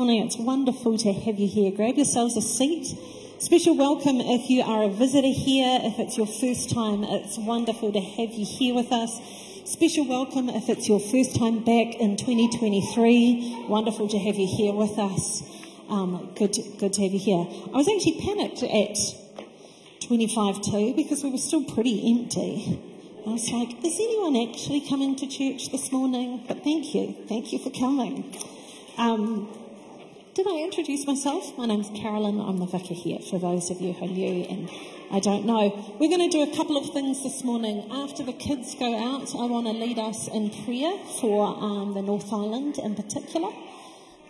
morning. It's wonderful to have you here. Grab yourselves a seat. Special welcome if you are a visitor here. If it's your first time, it's wonderful to have you here with us. Special welcome if it's your first time back in 2023. Wonderful to have you here with us. Um, good, to, good to have you here. I was actually panicked at 25 2 because we were still pretty empty. I was like, is anyone actually coming to church this morning? But thank you. Thank you for coming. Um, did I introduce myself? My name's Carolyn. I'm the vicar here, for those of you who are new and I don't know. We're going to do a couple of things this morning. After the kids go out, I want to lead us in prayer for um, the North Island in particular.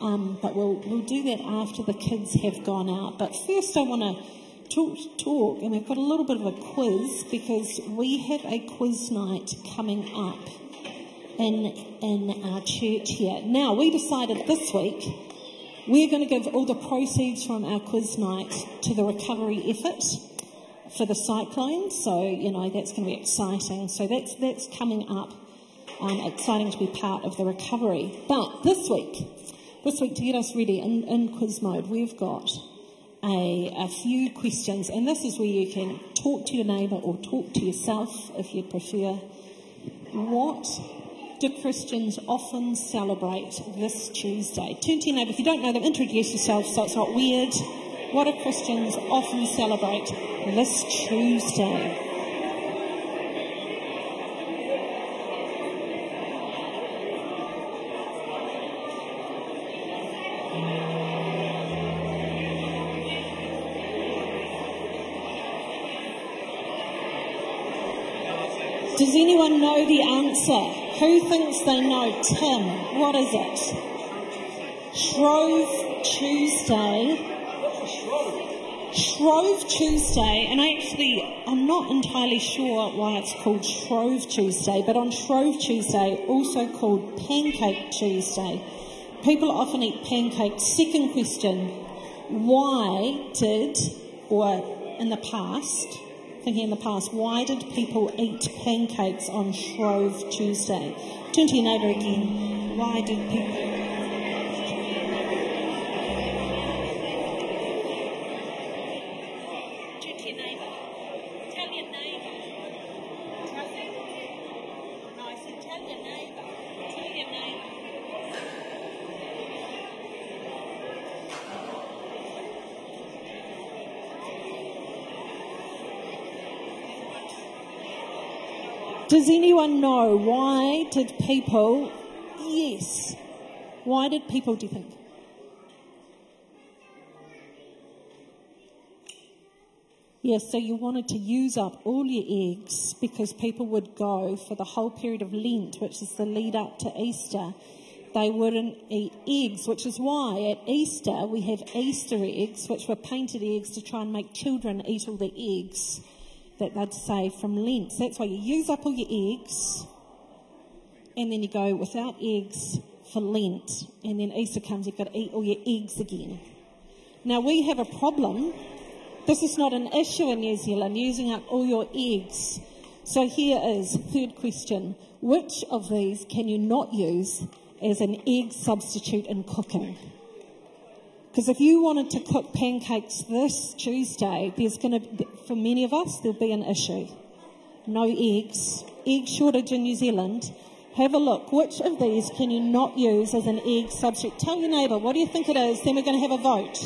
Um, but we'll, we'll do that after the kids have gone out. But first, I want to talk, talk, and we've got a little bit of a quiz because we have a quiz night coming up in, in our church here. Now, we decided this week we're going to give all the proceeds from our quiz night to the recovery effort for the cyclone. So, you know, that's going to be exciting. So that's, that's coming up. Um, exciting to be part of the recovery. But this week, this week to get us ready in, in quiz mode, we've got a, a few questions, and this is where you can talk to your neighbour or talk to yourself if you prefer. What do Christians often celebrate this Tuesday? Turn to your neighbour. If you don't know them, introduce yourself so it's not weird. What do Christians often celebrate this Tuesday? Does anyone know the answer? Who thinks they know? Tim, what is it? Shrove Tuesday. Shrove Tuesday, and I actually, I'm not entirely sure why it's called Shrove Tuesday, but on Shrove Tuesday, also called Pancake Tuesday, people often eat pancakes. Second question why did, or in the past, thinking in the past, why did people eat pancakes on Shrove Tuesday? Turn to your neighbour again. Why did people. Does anyone know why did people, yes, why did people, do you think? Yes, so you wanted to use up all your eggs because people would go for the whole period of Lent, which is the lead up to Easter. They wouldn't eat eggs, which is why at Easter we have Easter eggs, which were painted eggs to try and make children eat all the eggs that they'd say from Lent. That's why you use up all your eggs and then you go without eggs for Lent. And then Easter comes, you've got to eat all your eggs again. Now we have a problem. This is not an issue in New Zealand, using up all your eggs. So here is third question. Which of these can you not use as an egg substitute in cooking? Because if you wanted to cook pancakes this Tuesday, there's going to, for many of us, there'll be an issue. No eggs, egg shortage in New Zealand. Have a look. Which of these can you not use as an egg substitute? Tell your neighbour, what do you think it is? Then we're going to have a vote.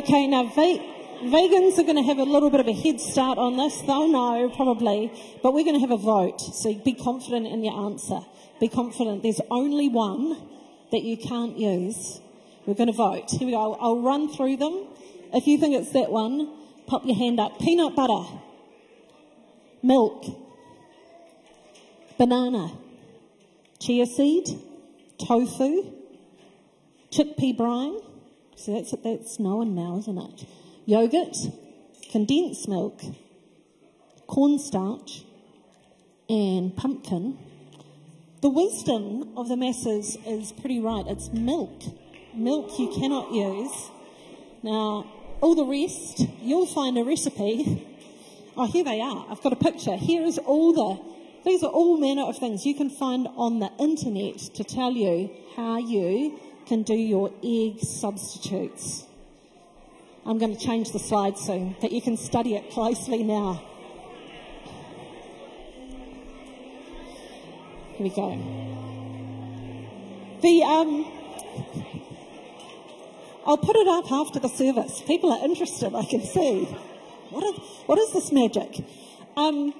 Okay, now vegans are going to have a little bit of a head start on this. They'll know probably, but we're going to have a vote. So be confident in your answer. Be confident. There's only one that you can't use. We're going to vote. Here we go. I'll, I'll run through them. If you think it's that one, pop your hand up. Peanut butter, milk, banana, chia seed, tofu, chickpea brine, so that's, that's known now, isn't it? yogurt, condensed milk, cornstarch, and pumpkin, the wisdom of the masses is pretty right. It's milk. Milk you cannot use. Now, all the rest, you'll find a recipe. Oh, here they are. I've got a picture. Here is all the, these are all manner of things you can find on the internet to tell you how you can do your egg substitutes. I'm going to change the slide soon, but you can study it closely now. Here we go. The um, I'll put it up after the service. People are interested, I can see. What is, what is this magic? Um,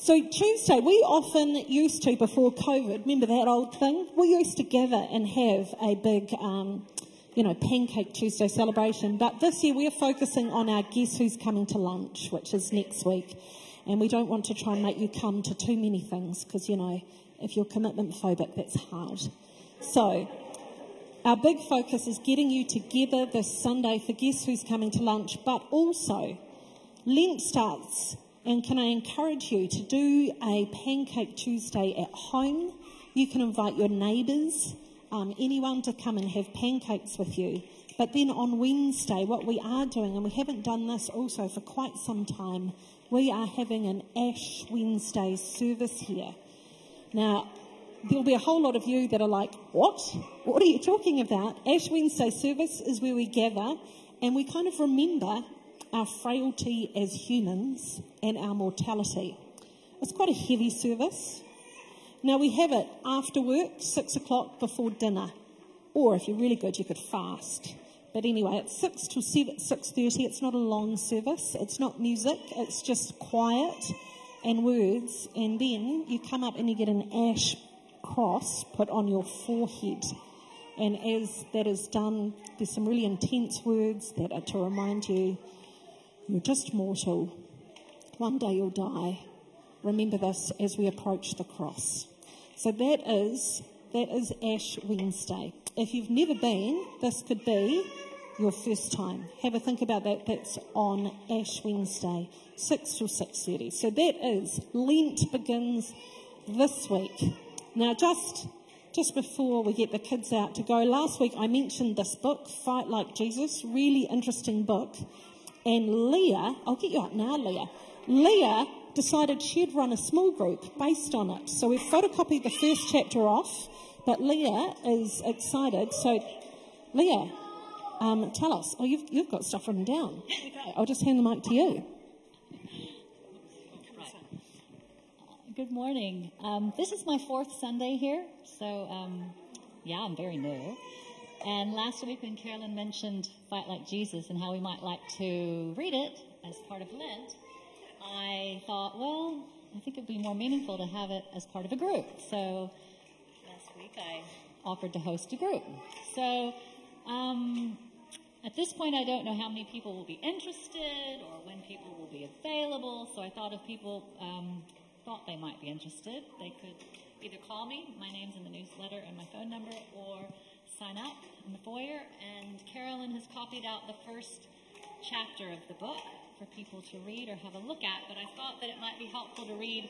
so Tuesday, we often used to, before COVID, remember that old thing? We used to gather and have a big, um, you know, Pancake Tuesday celebration. But this year we're focusing on our Guess Who's Coming to Lunch, which is next week. And we don't want to try and make you come to too many things because, you know, if you're commitment phobic, that's hard. So, our big focus is getting you together this Sunday for Guess Who's Coming to Lunch, but also Lent starts. And can I encourage you to do a Pancake Tuesday at home? You can invite your neighbours, um, anyone to come and have pancakes with you. But then on Wednesday, what we are doing, and we haven't done this also for quite some time, we are having an Ash Wednesday service here. Now, there'll be a whole lot of you that are like, What? What are you talking about? Ash Wednesday service is where we gather and we kind of remember our frailty as humans and our mortality. It's quite a heavy service. Now, we have it after work, six o'clock before dinner. Or if you're really good, you could fast. But anyway, it's 6 to 7, 6.30. It's not a long service. It's not music. It's just quiet and words. And then you come up and you get an ash cross put on your forehead. And as that is done, there's some really intense words that are to remind you you're just mortal. One day you'll die. Remember this as we approach the cross. So that is that is Ash Wednesday. If you've never been, this could be your first time. Have a think about that. That's on Ash Wednesday, 6 to 6.30. So that is, Lent begins this week. Now just, just before we get the kids out to go, last week I mentioned this book, Fight Like Jesus, really interesting book. And Leah, I'll get you up now, Leah. Leah decided she'd run a small group based on it. So we've photocopied the first chapter off, but Leah is excited. So, Leah, um, tell us. Oh, you've, you've got stuff written down. I'll just hand the mic to you. Good morning. Um, this is my fourth Sunday here, so um, yeah, I'm very new. And last week, when Carolyn mentioned Fight Like Jesus and how we might like to read it as part of Lent, I thought, well, I think it'd be more meaningful to have it as part of a group. So last week, I offered to host a group. So um, at this point, I don't know how many people will be interested or when people will be available, so I thought if people um, thought they might be interested, they could either call me, my name's in the newsletter and my phone number, or sign up in the foyer. And Carolyn has copied out the first chapter of the book for people to read or have a look at, but I thought that it might be helpful to read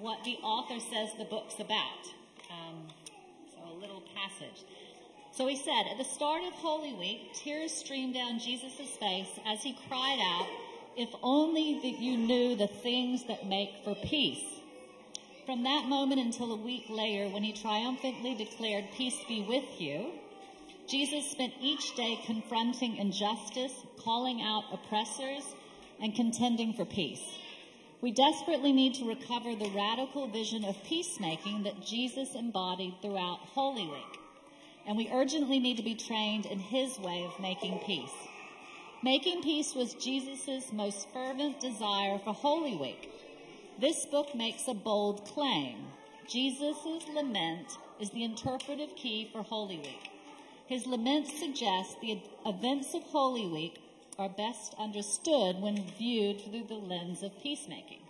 what the author says the book's about. Um, so a little passage. So he said, At the start of Holy Week, tears streamed down Jesus' face as he cried out, If only that you knew the things that make for peace. From that moment until a week later, when he triumphantly declared, Peace be with you, Jesus spent each day confronting injustice, calling out oppressors, and contending for peace. We desperately need to recover the radical vision of peacemaking that Jesus embodied throughout Holy Week and we urgently need to be trained in his way of making peace. Making peace was Jesus' most fervent desire for Holy Week. This book makes a bold claim. Jesus' lament is the interpretive key for Holy Week. His laments suggest the events of Holy Week are best understood when viewed through the lens of peacemaking.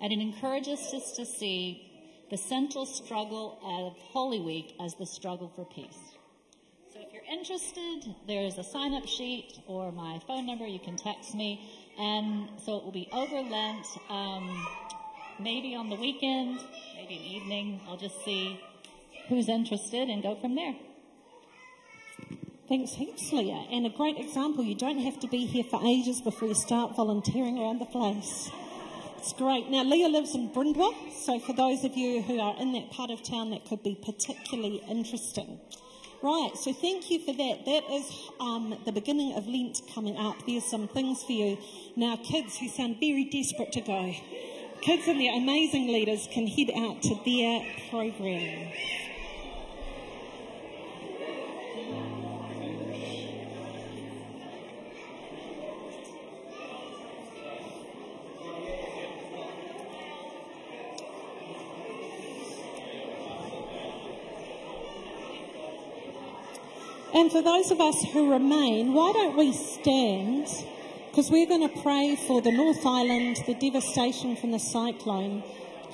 And it encourages us to see the central struggle of Holy Week as the struggle for peace. So if you're interested, there's a sign up sheet or my phone number. You can text me. And so it will be over Lent, um, maybe on the weekend, maybe an evening. I'll just see who's interested and go from there. Thanks heaps, Leah. And a great example, you don't have to be here for ages before you start volunteering around the place. It's great. Now, Leah lives in Bryndwr, so for those of you who are in that part of town, that could be particularly interesting. Right, so thank you for that. That is um, the beginning of Lent coming up. There's some things for you. Now, kids who sound very desperate to go, kids and their amazing leaders can head out to their program. And for those of us who remain, why don't we stand? Because we're going to pray for the North Island, the devastation from the cyclone.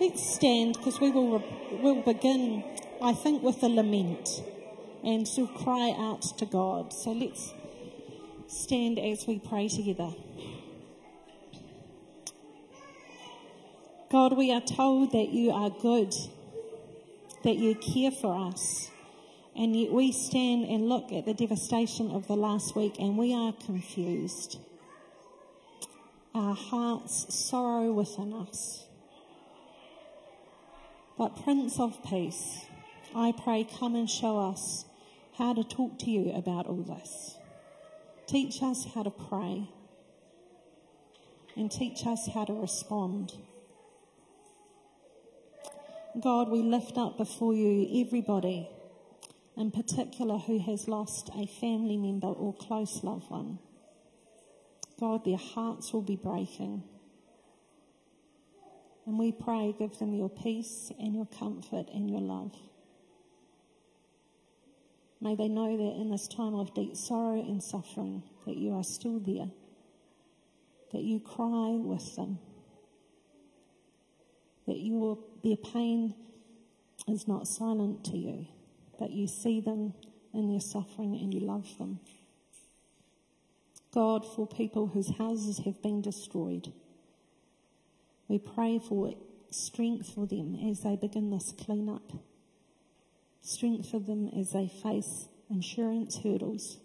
Let's stand because we will will begin, I think, with a lament and of cry out to God. So let's stand as we pray together. God, we are told that you are good, that you care for us. And yet we stand and look at the devastation of the last week and we are confused. Our hearts sorrow within us. But Prince of Peace, I pray, come and show us how to talk to you about all this. Teach us how to pray and teach us how to respond. God, we lift up before you everybody in particular who has lost a family member or close loved one. God, their hearts will be breaking. And we pray, give them your peace and your comfort and your love. May they know that in this time of deep sorrow and suffering, that you are still there, that you cry with them, that your, their pain is not silent to you but you see them in their suffering and you love them. God, for people whose houses have been destroyed, we pray for strength for them as they begin this clean-up. Strength for them as they face insurance hurdles.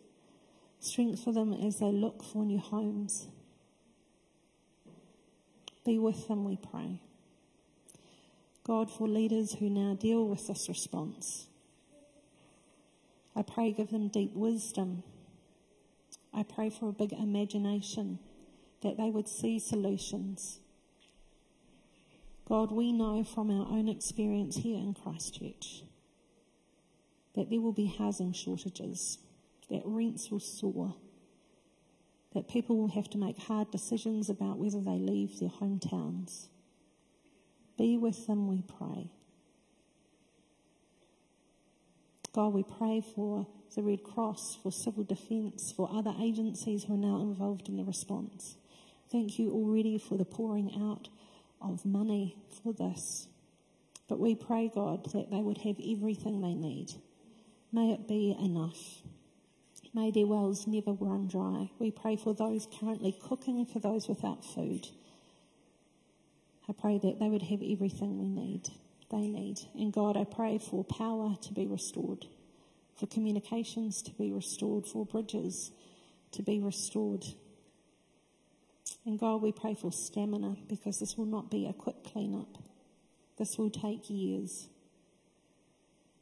Strength for them as they look for new homes. Be with them, we pray. God, for leaders who now deal with this response. I pray, give them deep wisdom. I pray for a big imagination that they would see solutions. God, we know from our own experience here in Christchurch that there will be housing shortages, that rents will soar, that people will have to make hard decisions about whether they leave their hometowns. Be with them, we pray. God, we pray for the Red Cross, for civil defence, for other agencies who are now involved in the response. Thank you already for the pouring out of money for this. But we pray, God, that they would have everything they need. May it be enough. May their wells never run dry. We pray for those currently cooking, for those without food. I pray that they would have everything we need they need. And God, I pray for power to be restored, for communications to be restored, for bridges to be restored. And God, we pray for stamina because this will not be a quick clean-up. This will take years.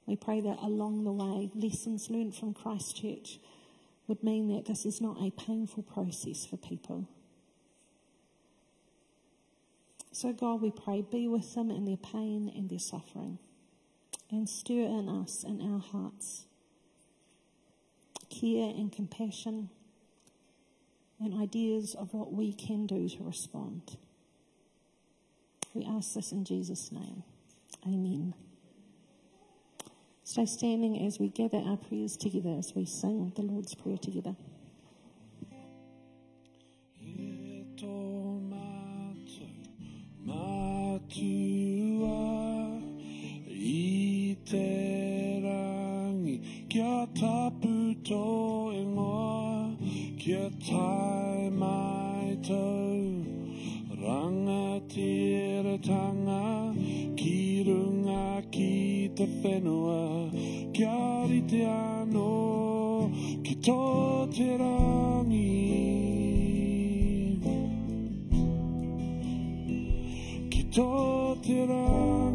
We pray that along the way, lessons learned from Christchurch would mean that this is not a painful process for people. So, God, we pray, be with them in their pain and their suffering, and stir in us, in our hearts, care and compassion, and ideas of what we can do to respond. We ask this in Jesus' name. Amen. Stay standing as we gather our prayers together as we sing the Lord's Prayer together. Tu a i te rangi kia tapu tō ingoa, kia tai mai. Rangatira-tanga, ki runga ki te whenua, rite anō, ki tō te rangi. Ki tō te torturar.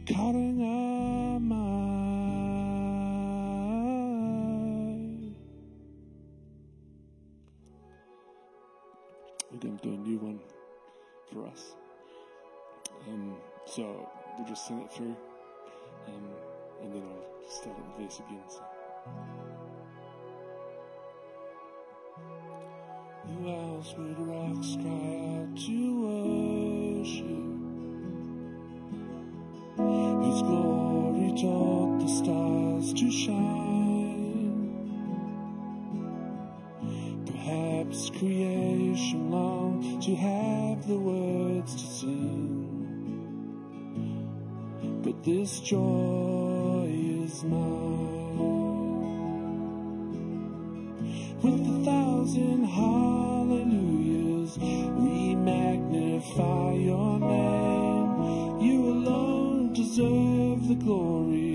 Mai. Karanga mai. We're going to do a new one for us. Um, so we'll just sing it through, um, and then I'll start at the verse again. So. Who else would rocks cry out to worship? Whose glory taught the stars to shine? Perhaps creation longed to have the words to sing. But this joy is mine. With a thousand hallelujahs, we magnify your name. You deserve the glory,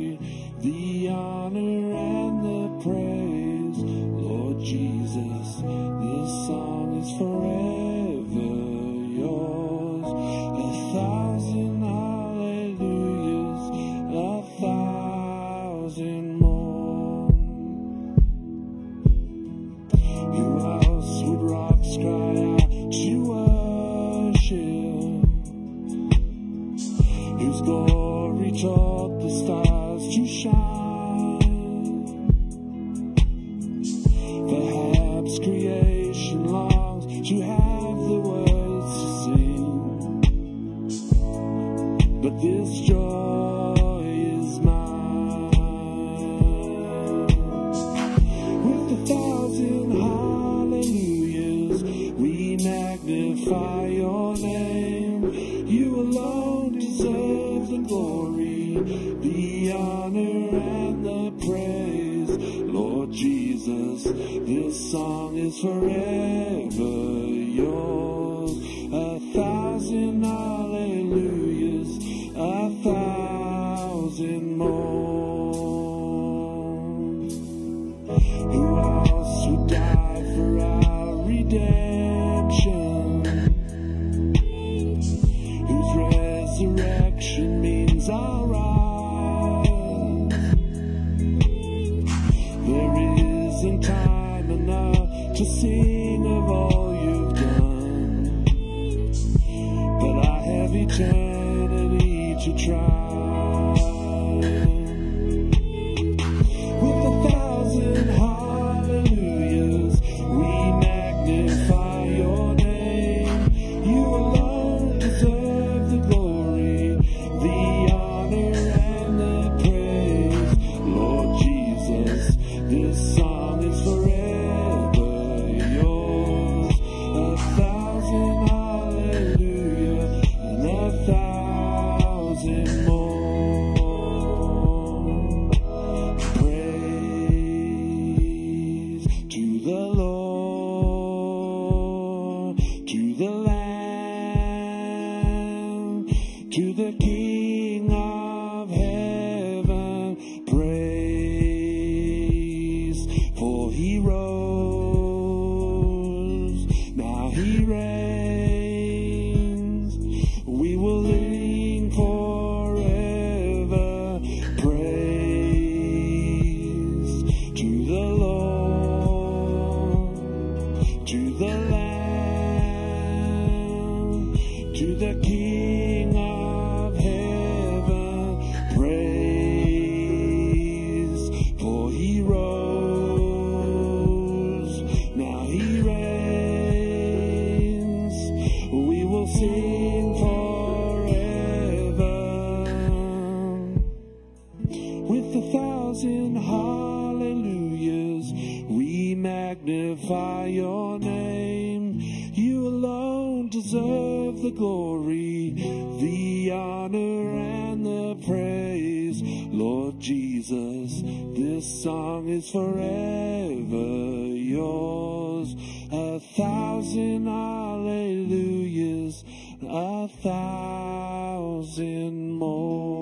in more.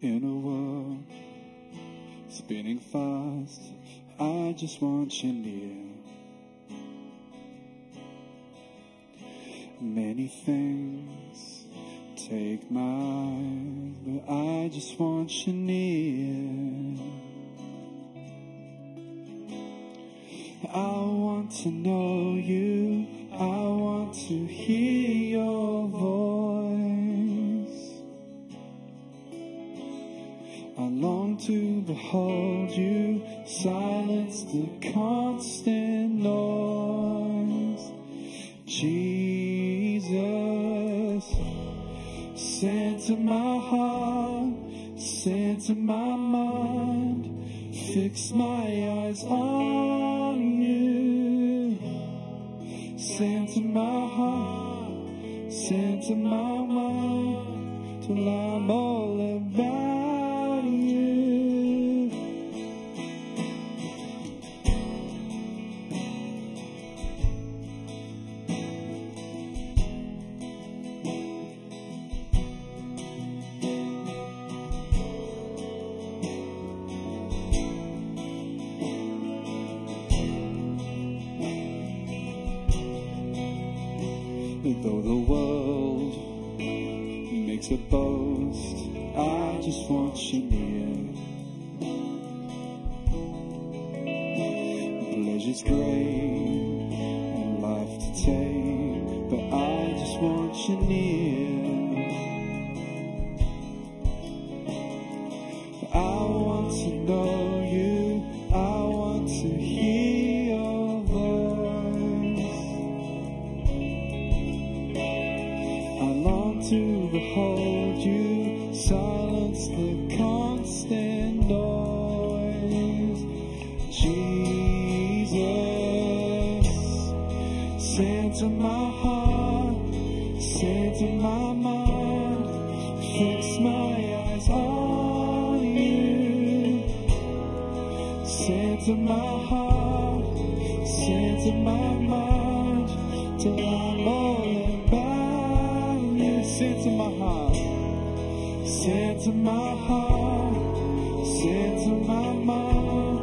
In a world spinning fast, I just want you near. Many things take my eyes, but I just want you near. I want to know. sense of my heart, sense of my mind, till I'm all about. Center my heart, center my mind,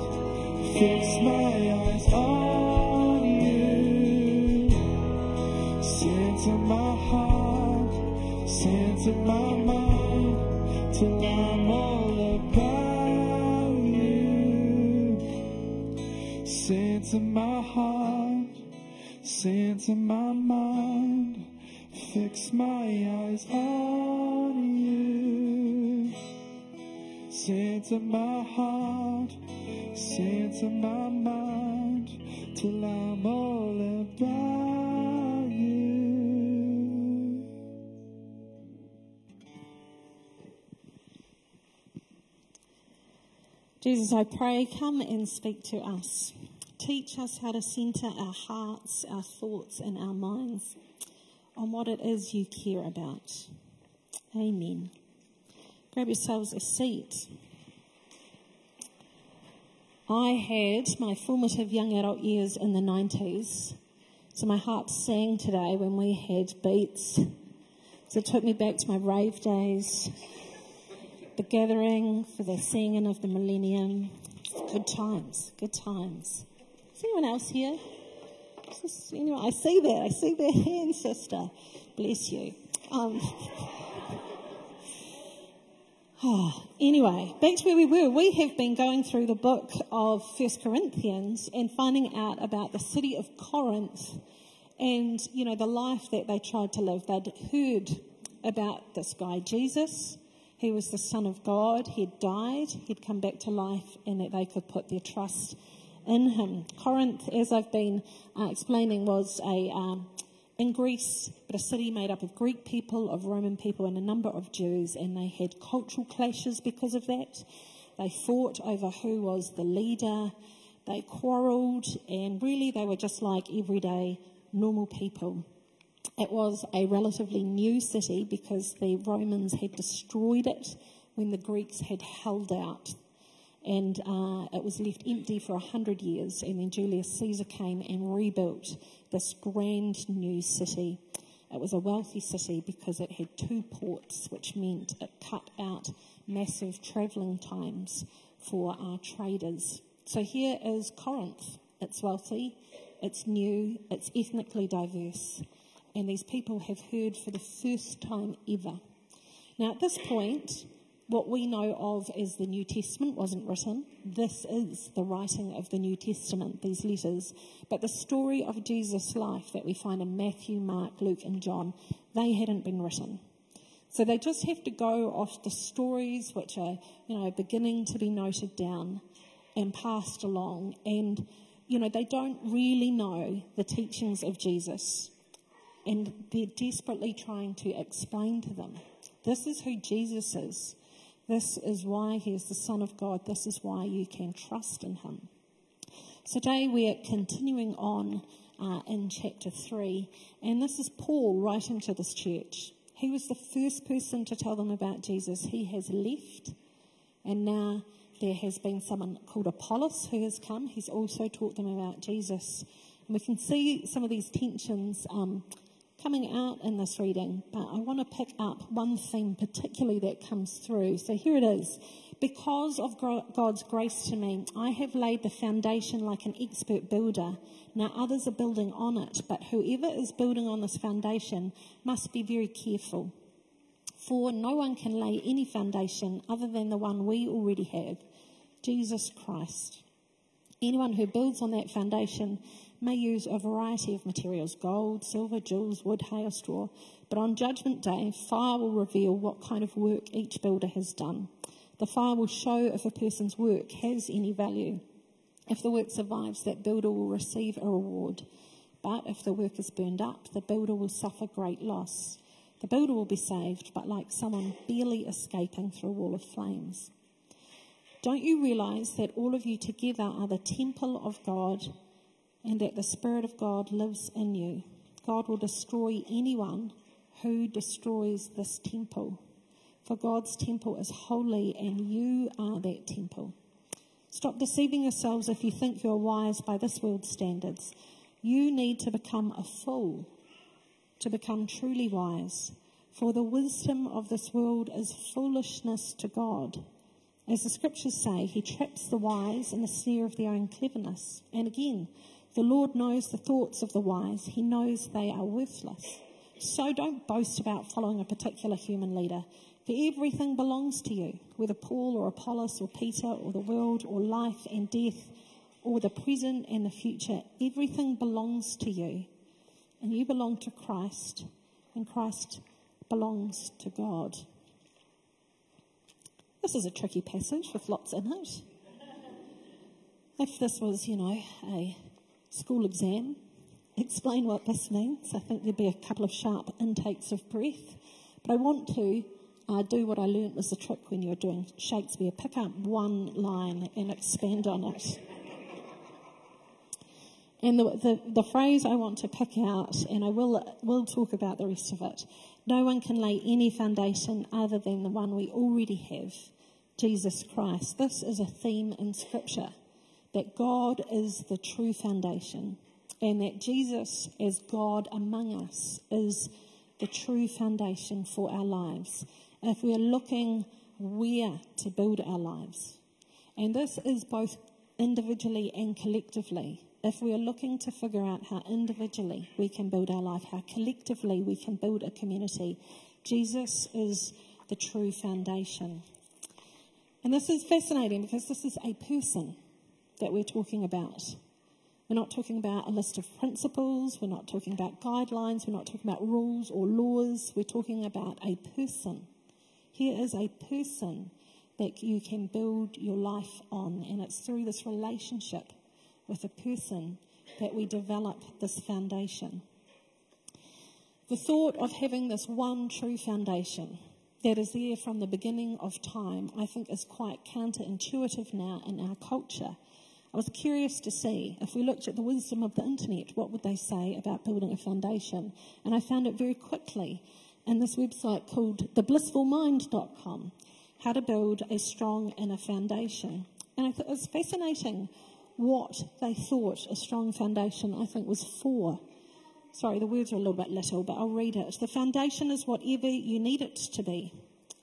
fix my eyes on you. Center my heart, center my mind, till I'm all about you. Center my heart, center my mind, fix my eyes on Center my heart, center my mind, till I'm all about you. Jesus, I pray, come and speak to us. Teach us how to centre our hearts, our thoughts, and our minds on what it is you care about. Amen. Grab yourselves a seat. I had my formative young adult years in the 90s, so my heart sang today when we had beats. So it took me back to my rave days, the gathering for the singing of the millennium. Good times, good times. Is anyone else here? This anyone? I see that. I see their hand, sister. Bless you. Um, ah, anyway, back to where we were. We have been going through the book of First Corinthians and finding out about the city of Corinth and, you know, the life that they tried to live. They'd heard about this guy, Jesus. He was the Son of God. He'd died, he'd come back to life, and that they could put their trust in him. Corinth, as I've been uh, explaining, was a um, in Greece, but a city made up of Greek people, of Roman people, and a number of Jews, and they had cultural clashes because of that. They fought over who was the leader. They quarrelled, and really they were just like everyday normal people. It was a relatively new city because the Romans had destroyed it when the Greeks had held out. And uh, it was left empty for a hundred years, and then Julius Caesar came and rebuilt this grand new city. It was a wealthy city because it had two ports, which meant it cut out massive travelling times for our traders. So here is Corinth. It's wealthy, it's new, it's ethnically diverse, and these people have heard for the first time ever. Now, at this point, what we know of as the New Testament wasn't written. This is the writing of the New Testament, these letters. But the story of Jesus' life that we find in Matthew, Mark, Luke, and John, they hadn't been written. So they just have to go off the stories which are, you know, beginning to be noted down and passed along. And, you know, they don't really know the teachings of Jesus. And they're desperately trying to explain to them this is who Jesus is. This is why he is the Son of God. This is why you can trust in him. Today we're continuing on uh, in chapter 3, and this is Paul writing to this church. He was the first person to tell them about Jesus. He has left, and now there has been someone called Apollos who has come. He's also taught them about Jesus. And we can see some of these tensions um, coming out in this reading, but I want to pick up one theme particularly that comes through. So here it is. Because of God's grace to me, I have laid the foundation like an expert builder. Now others are building on it, but whoever is building on this foundation must be very careful. For no one can lay any foundation other than the one we already have, Jesus Christ. Anyone who builds on that foundation may use a variety of materials gold, silver, jewels, wood, hay, or straw. But on Judgment Day, fire will reveal what kind of work each builder has done. The fire will show if a person's work has any value. If the work survives, that builder will receive a reward. But if the work is burned up, the builder will suffer great loss. The builder will be saved, but like someone barely escaping through a wall of flames. Don't you realize that all of you together are the temple of God and that the Spirit of God lives in you. God will destroy anyone who destroys this temple. For God's temple is holy and you are that temple. Stop deceiving yourselves if you think you're wise by this world's standards. You need to become a fool to become truly wise. For the wisdom of this world is foolishness to God. As the scriptures say, he traps the wise in the snare of their own cleverness. And again, the Lord knows the thoughts of the wise. He knows they are worthless. So don't boast about following a particular human leader, for everything belongs to you, whether Paul or Apollos or Peter or the world or life and death or the present and the future. Everything belongs to you, and you belong to Christ, and Christ belongs to God. This is a tricky passage with lots in it. If this was, you know, a school exam, explain what this means. I think there'd be a couple of sharp intakes of breath. But I want to uh, do what I learnt was the trick when you were doing Shakespeare pick up one line and expand on it. And the, the, the, phrase I want to pick out, and I will, will talk about the rest of it no one can lay any foundation other than the one we already have Jesus Christ. This is a theme in Scripture that God is the true foundation, and that Jesus, as God among us, is the true foundation for our lives. If we are looking where to build our lives, and this is both individually and collectively if we are looking to figure out how individually we can build our life, how collectively we can build a community, Jesus is the true foundation. And this is fascinating because this is a person that we're talking about. We're not talking about a list of principles, we're not talking about guidelines, we're not talking about rules or laws, we're talking about a person. Here is a person that you can build your life on, and it's through this relationship with a person that we develop this foundation. The thought of having this one true foundation that is there from the beginning of time, I think, is quite counterintuitive now in our culture. I was curious to see if we looked at the wisdom of the internet, what would they say about building a foundation? And I found it very quickly in this website called theblissfulmind.com, how to build a strong inner foundation. And I thought it was fascinating what they thought a strong foundation, I think, was for. Sorry, the words are a little bit little, but I'll read it. The foundation is whatever you need it to be.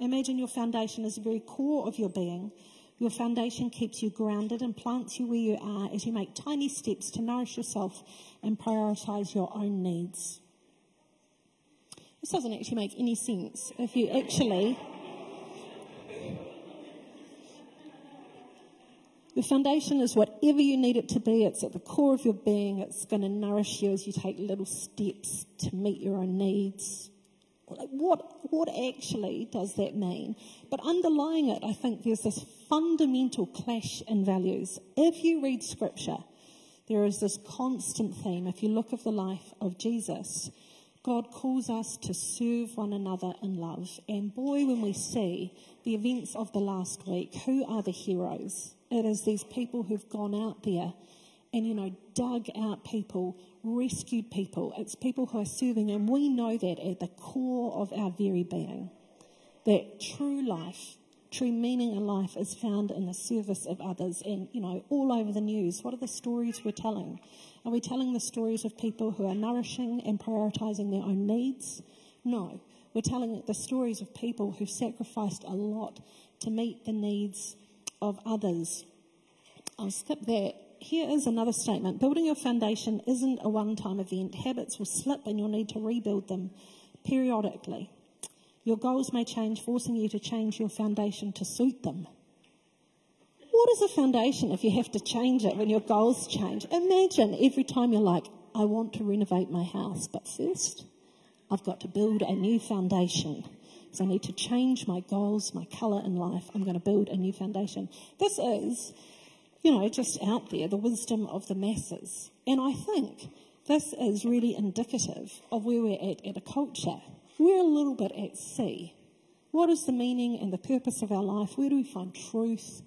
Imagine your foundation is the very core of your being. Your foundation keeps you grounded and plants you where you are as you make tiny steps to nourish yourself and prioritize your own needs. This doesn't actually make any sense if you actually Your foundation is whatever you need it to be. It's at the core of your being. It's going to nourish you as you take little steps to meet your own needs. What, what actually does that mean? But underlying it, I think there's this fundamental clash in values. If you read scripture, there is this constant theme. If you look at the life of Jesus, God calls us to serve one another in love. And boy, when we see the events of the last week, who are the heroes? It is these people who've gone out there and, you know, dug out people, rescued people. It's people who are serving, and we know that at the core of our very being. That true life, true meaning in life is found in the service of others. And, you know, all over the news, what are the stories we're telling? Are we telling the stories of people who are nourishing and prioritizing their own needs? No. We're telling the stories of people who've sacrificed a lot to meet the needs of others. I'll skip that. Here is another statement. Building your foundation isn't a one time event. Habits will slip and you'll need to rebuild them periodically. Your goals may change, forcing you to change your foundation to suit them. What is a foundation if you have to change it when your goals change? Imagine every time you're like, I want to renovate my house, but first I've got to build a new foundation. So I need to change my goals, my colour in life. I'm going to build a new foundation. This is, you know, just out there, the wisdom of the masses. And I think this is really indicative of where we're at at a culture. We're a little bit at sea. What is the meaning and the purpose of our life? Where do we find truth?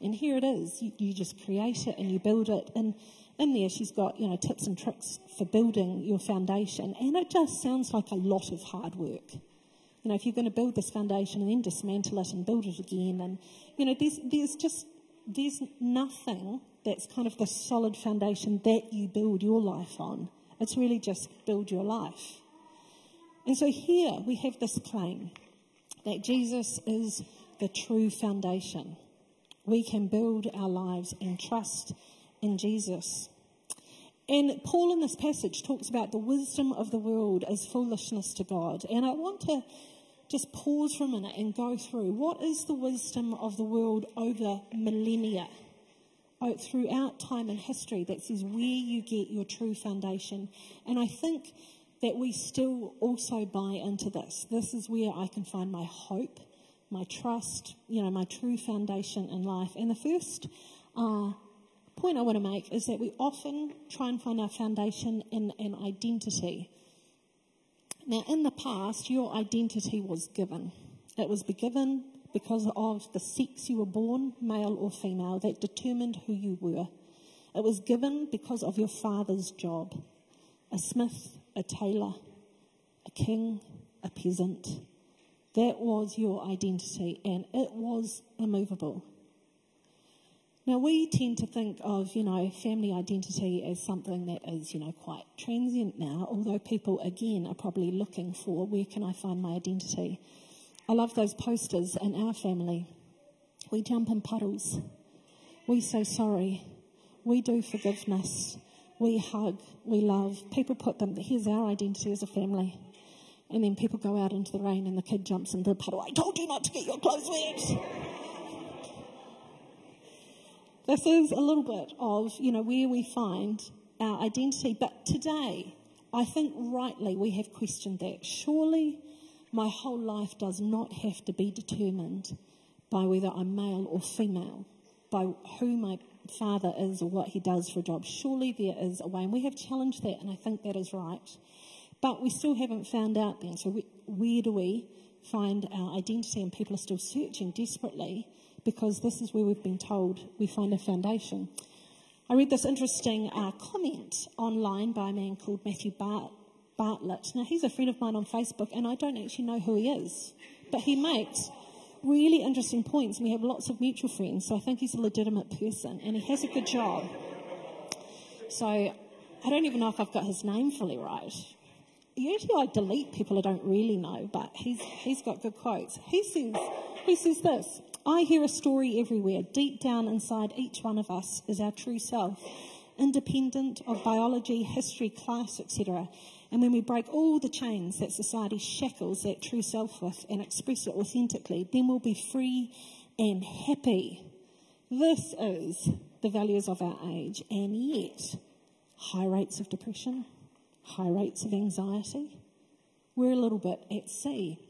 And here it is. You, you just create it and you build it. And in there, she's got, you know, tips and tricks for building your foundation. And it just sounds like a lot of hard work you know, if you're going to build this foundation and then dismantle it and build it again, and, you know, there's, there's just there's nothing that's kind of the solid foundation that you build your life on. It's really just build your life. And so here we have this claim that Jesus is the true foundation. We can build our lives and trust in Jesus. And Paul in this passage talks about the wisdom of the world as foolishness to God. And I want to just pause for a minute and go through what is the wisdom of the world over millennia, oh, throughout time and history that says where you get your true foundation. And I think that we still also buy into this. This is where I can find my hope, my trust, you know, my true foundation in life. And the first uh, point I want to make is that we often try and find our foundation in an identity. Now, in the past, your identity was given. It was given because of the sex you were born, male or female, that determined who you were. It was given because of your father's job a smith, a tailor, a king, a peasant. That was your identity, and it was immovable. Now, we tend to think of, you know, family identity as something that is, you know, quite transient now, although people, again, are probably looking for where can I find my identity. I love those posters in our family. We jump in puddles. We say sorry. We do forgiveness. We hug. We love. People put them, here's our identity as a family. And then people go out into the rain and the kid jumps into the puddle. I told you not to get your clothes wet. This is a little bit of, you know, where we find our identity. But today, I think rightly we have questioned that. Surely my whole life does not have to be determined by whether I'm male or female, by who my father is or what he does for a job. Surely there is a way, and we have challenged that, and I think that is right. But we still haven't found out the answer. Where do we find our identity? And people are still searching desperately because this is where we've been told we find a foundation. I read this interesting uh, comment online by a man called Matthew Bart- Bartlett. Now, he's a friend of mine on Facebook, and I don't actually know who he is, but he makes really interesting points, and we have lots of mutual friends, so I think he's a legitimate person, and he has a good job. So I don't even know if I've got his name fully right. Usually I delete people I don't really know, but he's, he's got good quotes. He says, he says this I hear a story everywhere. Deep down inside each one of us is our true self, independent of biology, history, class, etc. And when we break all the chains that society shackles that true self with and express it authentically, then we'll be free and happy. This is the values of our age, and yet, high rates of depression, high rates of anxiety. We're a little bit at sea.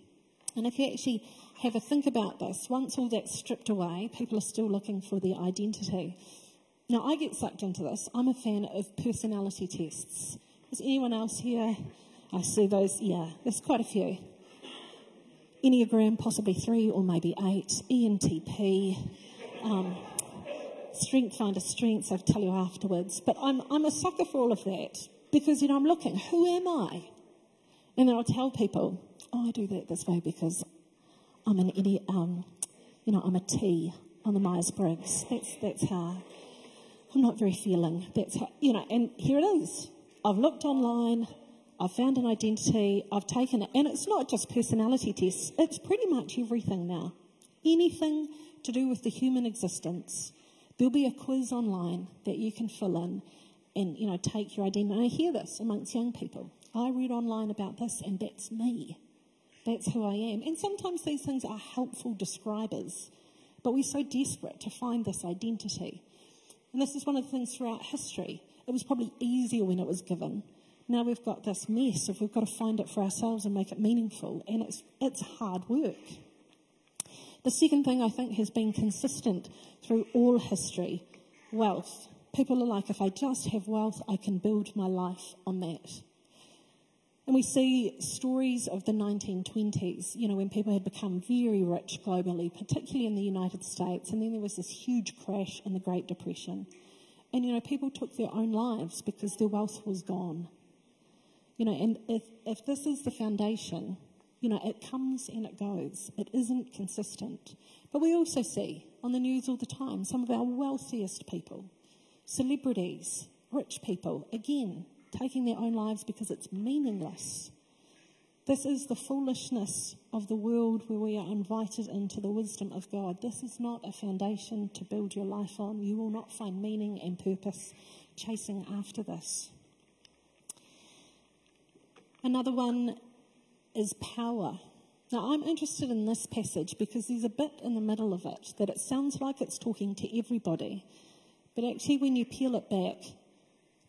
And if you actually have a think about this. Once all that's stripped away, people are still looking for their identity. Now, I get sucked into this. I'm a fan of personality tests. Is anyone else here? I see those. Yeah, there's quite a few. Enneagram, possibly three or maybe eight. ENTP. Um, strength finder strengths, I'll tell you afterwards. But I'm, I'm a sucker for all of that because, you know, I'm looking, who am I? And then I'll tell people, oh, I do that this way because I'm an idiot. Um, you know, I'm a T on the Myers Briggs. That's that's how I'm not very feeling. That's how you know. And here it is. I've looked online. I've found an identity. I've taken it, and it's not just personality tests. It's pretty much everything now. Anything to do with the human existence. There'll be a quiz online that you can fill in, and you know, take your identity. And I hear this amongst young people. I read online about this, and that's me. That's who I am. And sometimes these things are helpful describers, but we're so desperate to find this identity. And this is one of the things throughout history. It was probably easier when it was given. Now we've got this mess of we've got to find it for ourselves and make it meaningful, and it's, it's hard work. The second thing I think has been consistent through all history wealth. People are like, if I just have wealth, I can build my life on that. And we see stories of the 1920s, you know, when people had become very rich globally, particularly in the United States, and then there was this huge crash in the Great Depression. And, you know, people took their own lives because their wealth was gone. You know, and if, if this is the foundation, you know, it comes and it goes. It isn't consistent. But we also see on the news all the time some of our wealthiest people, celebrities, rich people, again, taking their own lives because it's meaningless. This is the foolishness of the world where we are invited into the wisdom of God. This is not a foundation to build your life on. You will not find meaning and purpose chasing after this. Another one is power. Now, I'm interested in this passage because there's a bit in the middle of it that it sounds like it's talking to everybody. But actually, when you peel it back,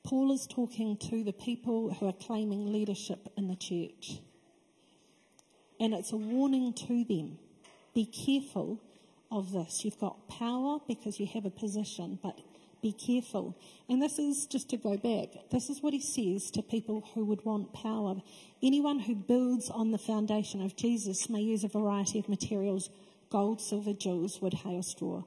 Paul is talking to the people who are claiming leadership in the church. And it's a warning to them. Be careful of this. You've got power because you have a position, but be careful. And this is just to go back. This is what he says to people who would want power. Anyone who builds on the foundation of Jesus may use a variety of materials gold, silver, jewels, wood, hay, or straw.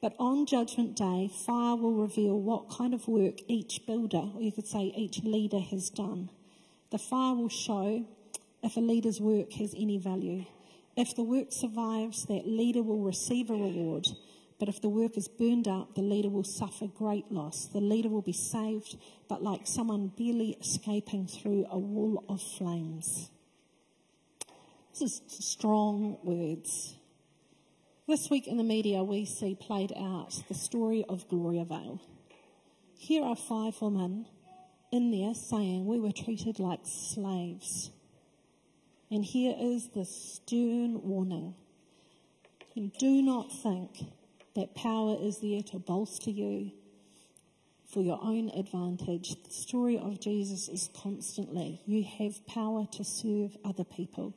But on Judgment Day, fire will reveal what kind of work each builder, or you could say each leader, has done. The fire will show if a leader's work has any value. If the work survives, that leader will receive a reward. But if the work is burned up, the leader will suffer great loss. The leader will be saved, but like someone barely escaping through a wall of flames. This is strong words. This week in the media, we see played out the story of Gloriavale. Here are five women in there saying we were treated like slaves. And here is the stern warning. Do not think that power is there to bolster you for your own advantage. The story of Jesus is constantly you have power to serve other people.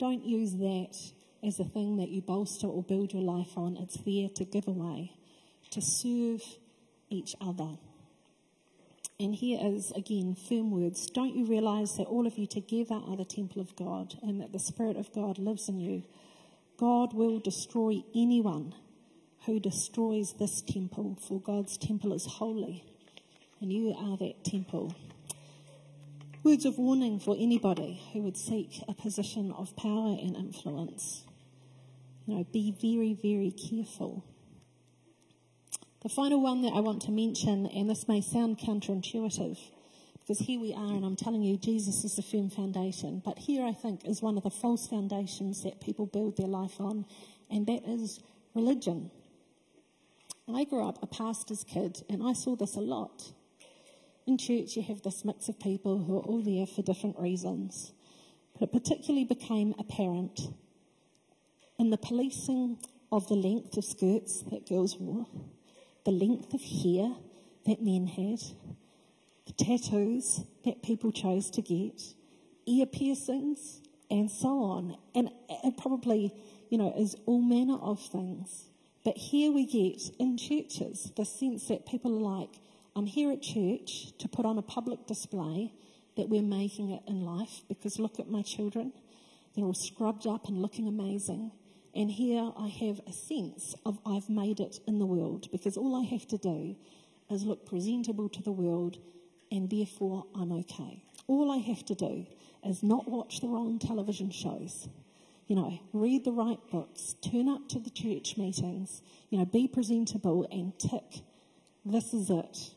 Don't use that as a thing that you bolster or build your life on. It's there to give away, to serve each other. And here is again firm words. Don't you realize that all of you together are the temple of God and that the Spirit of God lives in you? God will destroy anyone who destroys this temple, for God's temple is holy, and you are that temple. Words of warning for anybody who would seek a position of power and influence. You know, be very, very careful. The final one that I want to mention, and this may sound counterintuitive, because here we are, and I'm telling you, Jesus is the firm foundation. But here, I think, is one of the false foundations that people build their life on, and that is religion. I grew up a pastor's kid, and I saw this a lot. In church, you have this mix of people who are all there for different reasons. But it particularly became apparent in the policing of the length of skirts that girls wore the length of hair that men had, the tattoos that people chose to get, ear piercings, and so on. And it probably, you know, is all manner of things. But here we get in churches the sense that people are like, I'm here at church to put on a public display that we're making it in life because look at my children. They're all scrubbed up and looking amazing. And here I have a sense of I've made it in the world because all I have to do is look presentable to the world and therefore I'm okay. All I have to do is not watch the wrong television shows. You know, read the right books, turn up to the church meetings, you know, be presentable and tick. This is it.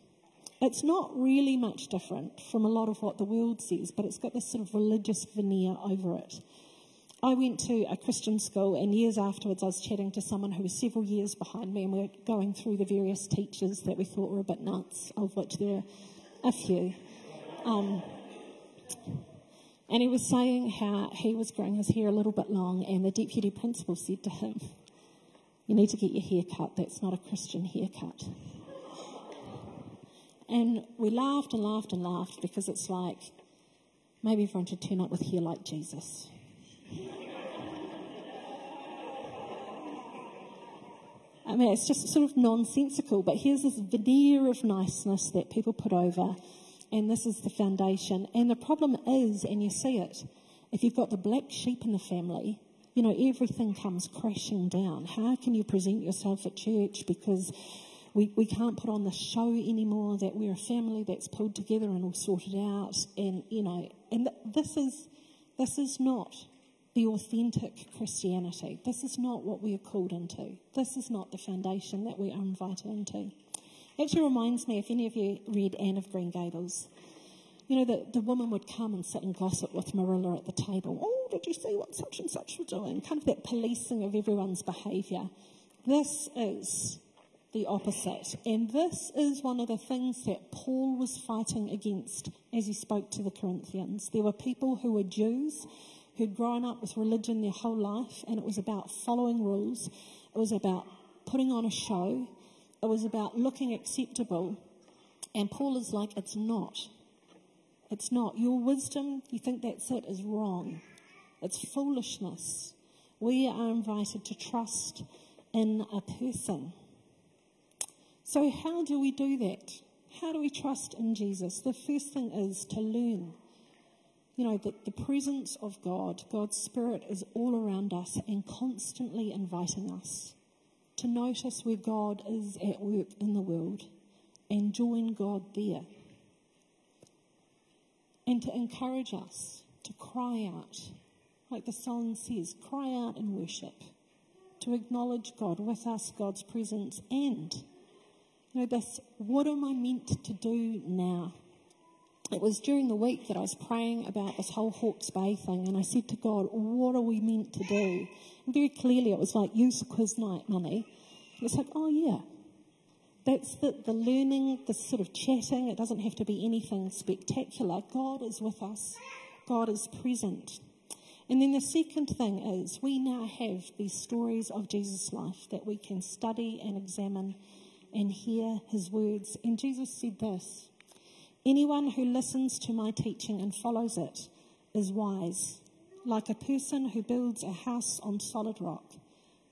It's not really much different from a lot of what the world says, but it's got this sort of religious veneer over it. I went to a Christian school, and years afterwards, I was chatting to someone who was several years behind me, and we were going through the various teachers that we thought were a bit nuts, of which there are a few. Um, and he was saying how he was growing his hair a little bit long, and the deputy principal said to him, You need to get your hair cut. That's not a Christian haircut. And we laughed and laughed and laughed because it's like maybe everyone should turn up with hair like Jesus. I mean, it's just sort of nonsensical, but here's this veneer of niceness that people put over, and this is the foundation. And the problem is, and you see it, if you've got the black sheep in the family, you know, everything comes crashing down. How can you present yourself at church? Because we, we can't put on the show anymore that we're a family that's pulled together and all sorted out. And, you know, and this is, this is not the authentic Christianity. This is not what we are called into. This is not the foundation that we are invited into. It actually reminds me if any of you read Anne of Green Gables. You know, the, the woman would come and sit and gossip with Marilla at the table. Oh, did you see what such and such were doing? Kind of that policing of everyone's behaviour. This is the opposite. And this is one of the things that Paul was fighting against as he spoke to the Corinthians. There were people who were Jews who'd grown up with religion their whole life, and it was about following rules, it was about putting on a show, it was about looking acceptable. And Paul is like, it's not. It's not. Your wisdom, you think that's it, is wrong. It's foolishness. We are invited to trust in a person. So, how do we do that? How do we trust in Jesus? The first thing is to learn. You know, that the presence of God, God's Spirit, is all around us and constantly inviting us to notice where God is at work in the world and join God there. And to encourage us to cry out, like the song says, cry out in worship, to acknowledge God with us, God's presence, and you know, this, what am I meant to do now? It was during the week that I was praying about this whole Hawke's Bay thing, and I said to God, What are we meant to do? And very clearly, it was like youth quiz night, mummy. It's like, Oh, yeah. That's the, the learning, the sort of chatting. It doesn't have to be anything spectacular. God is with us, God is present. And then the second thing is we now have these stories of Jesus' life that we can study and examine and hear his words. And Jesus said this Anyone who listens to my teaching and follows it is wise, like a person who builds a house on solid rock.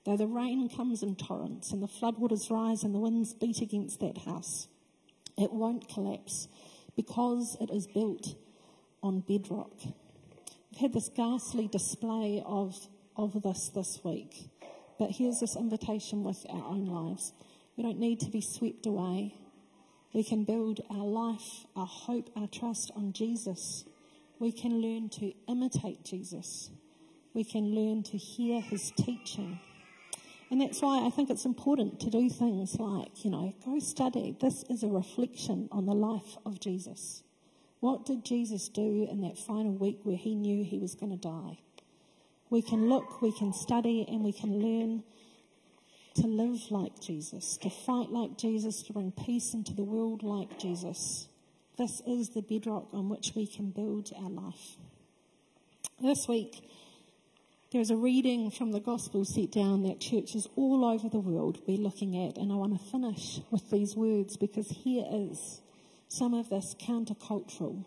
Though the rain comes in torrents and the floodwaters rise and the winds beat against that house, it won't collapse because it is built on bedrock. We've had this ghastly display of, of this this week, but here's this invitation with our own lives. We don't need to be swept away. We can build our life, our hope, our trust on Jesus. We can learn to imitate Jesus. We can learn to hear his teaching. And that's why I think it's important to do things like, you know, go study. This is a reflection on the life of Jesus. What did Jesus do in that final week where he knew he was going to die? We can look, we can study, and we can learn to live like Jesus, to fight like Jesus, to bring peace into the world like Jesus. This is the bedrock on which we can build our life. This week, there's a reading from the gospel set down that churches all over the world we're looking at, and I want to finish with these words because here is some of this countercultural,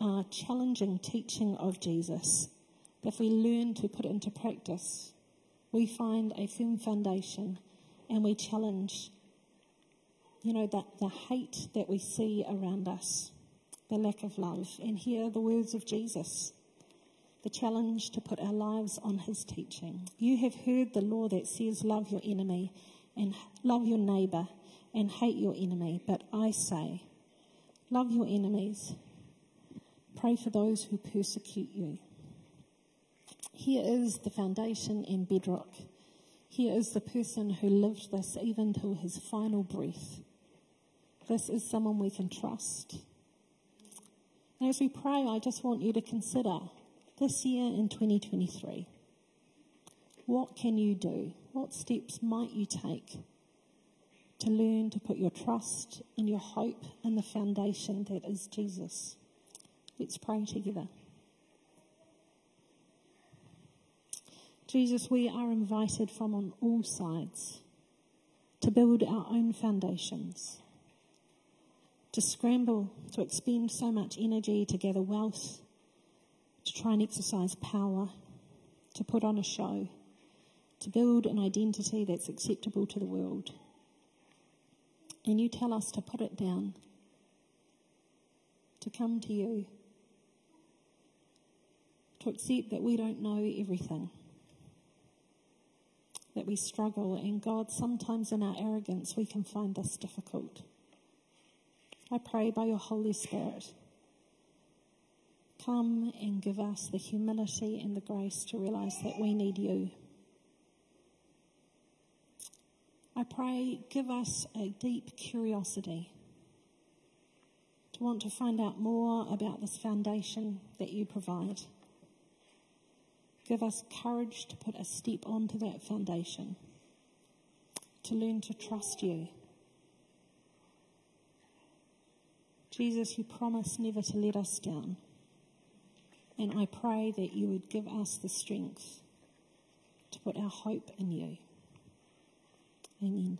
uh, challenging teaching of Jesus. that If we learn to put into practice, we find a firm foundation and we challenge, you know, that the hate that we see around us, the lack of love, and hear the words of Jesus. The challenge to put our lives on his teaching. You have heard the law that says, Love your enemy and love your neighbour and hate your enemy. But I say, Love your enemies. Pray for those who persecute you. Here is the foundation and bedrock. Here is the person who lived this even till his final breath. This is someone we can trust. And as we pray, I just want you to consider this year in 2023 what can you do? What steps might you take to learn to put your trust and your hope in the foundation that is Jesus? Let's pray together. Jesus, we are invited from on all sides to build our own foundations, to scramble, to expend so much energy to gather wealth, to try and exercise power, to put on a show, to build an identity that's acceptable to the world. And you tell us to put it down, to come to you, to accept that we don't know everything that we struggle, and God, sometimes in our arrogance, we can find this difficult. I pray by your Holy Spirit Come and give us the humility and the grace to realize that we need you. I pray, give us a deep curiosity to want to find out more about this foundation that you provide. Give us courage to put a step onto that foundation, to learn to trust you. Jesus, you promise never to let us down. And I pray that you would give us the strength to put our hope in you. Amen.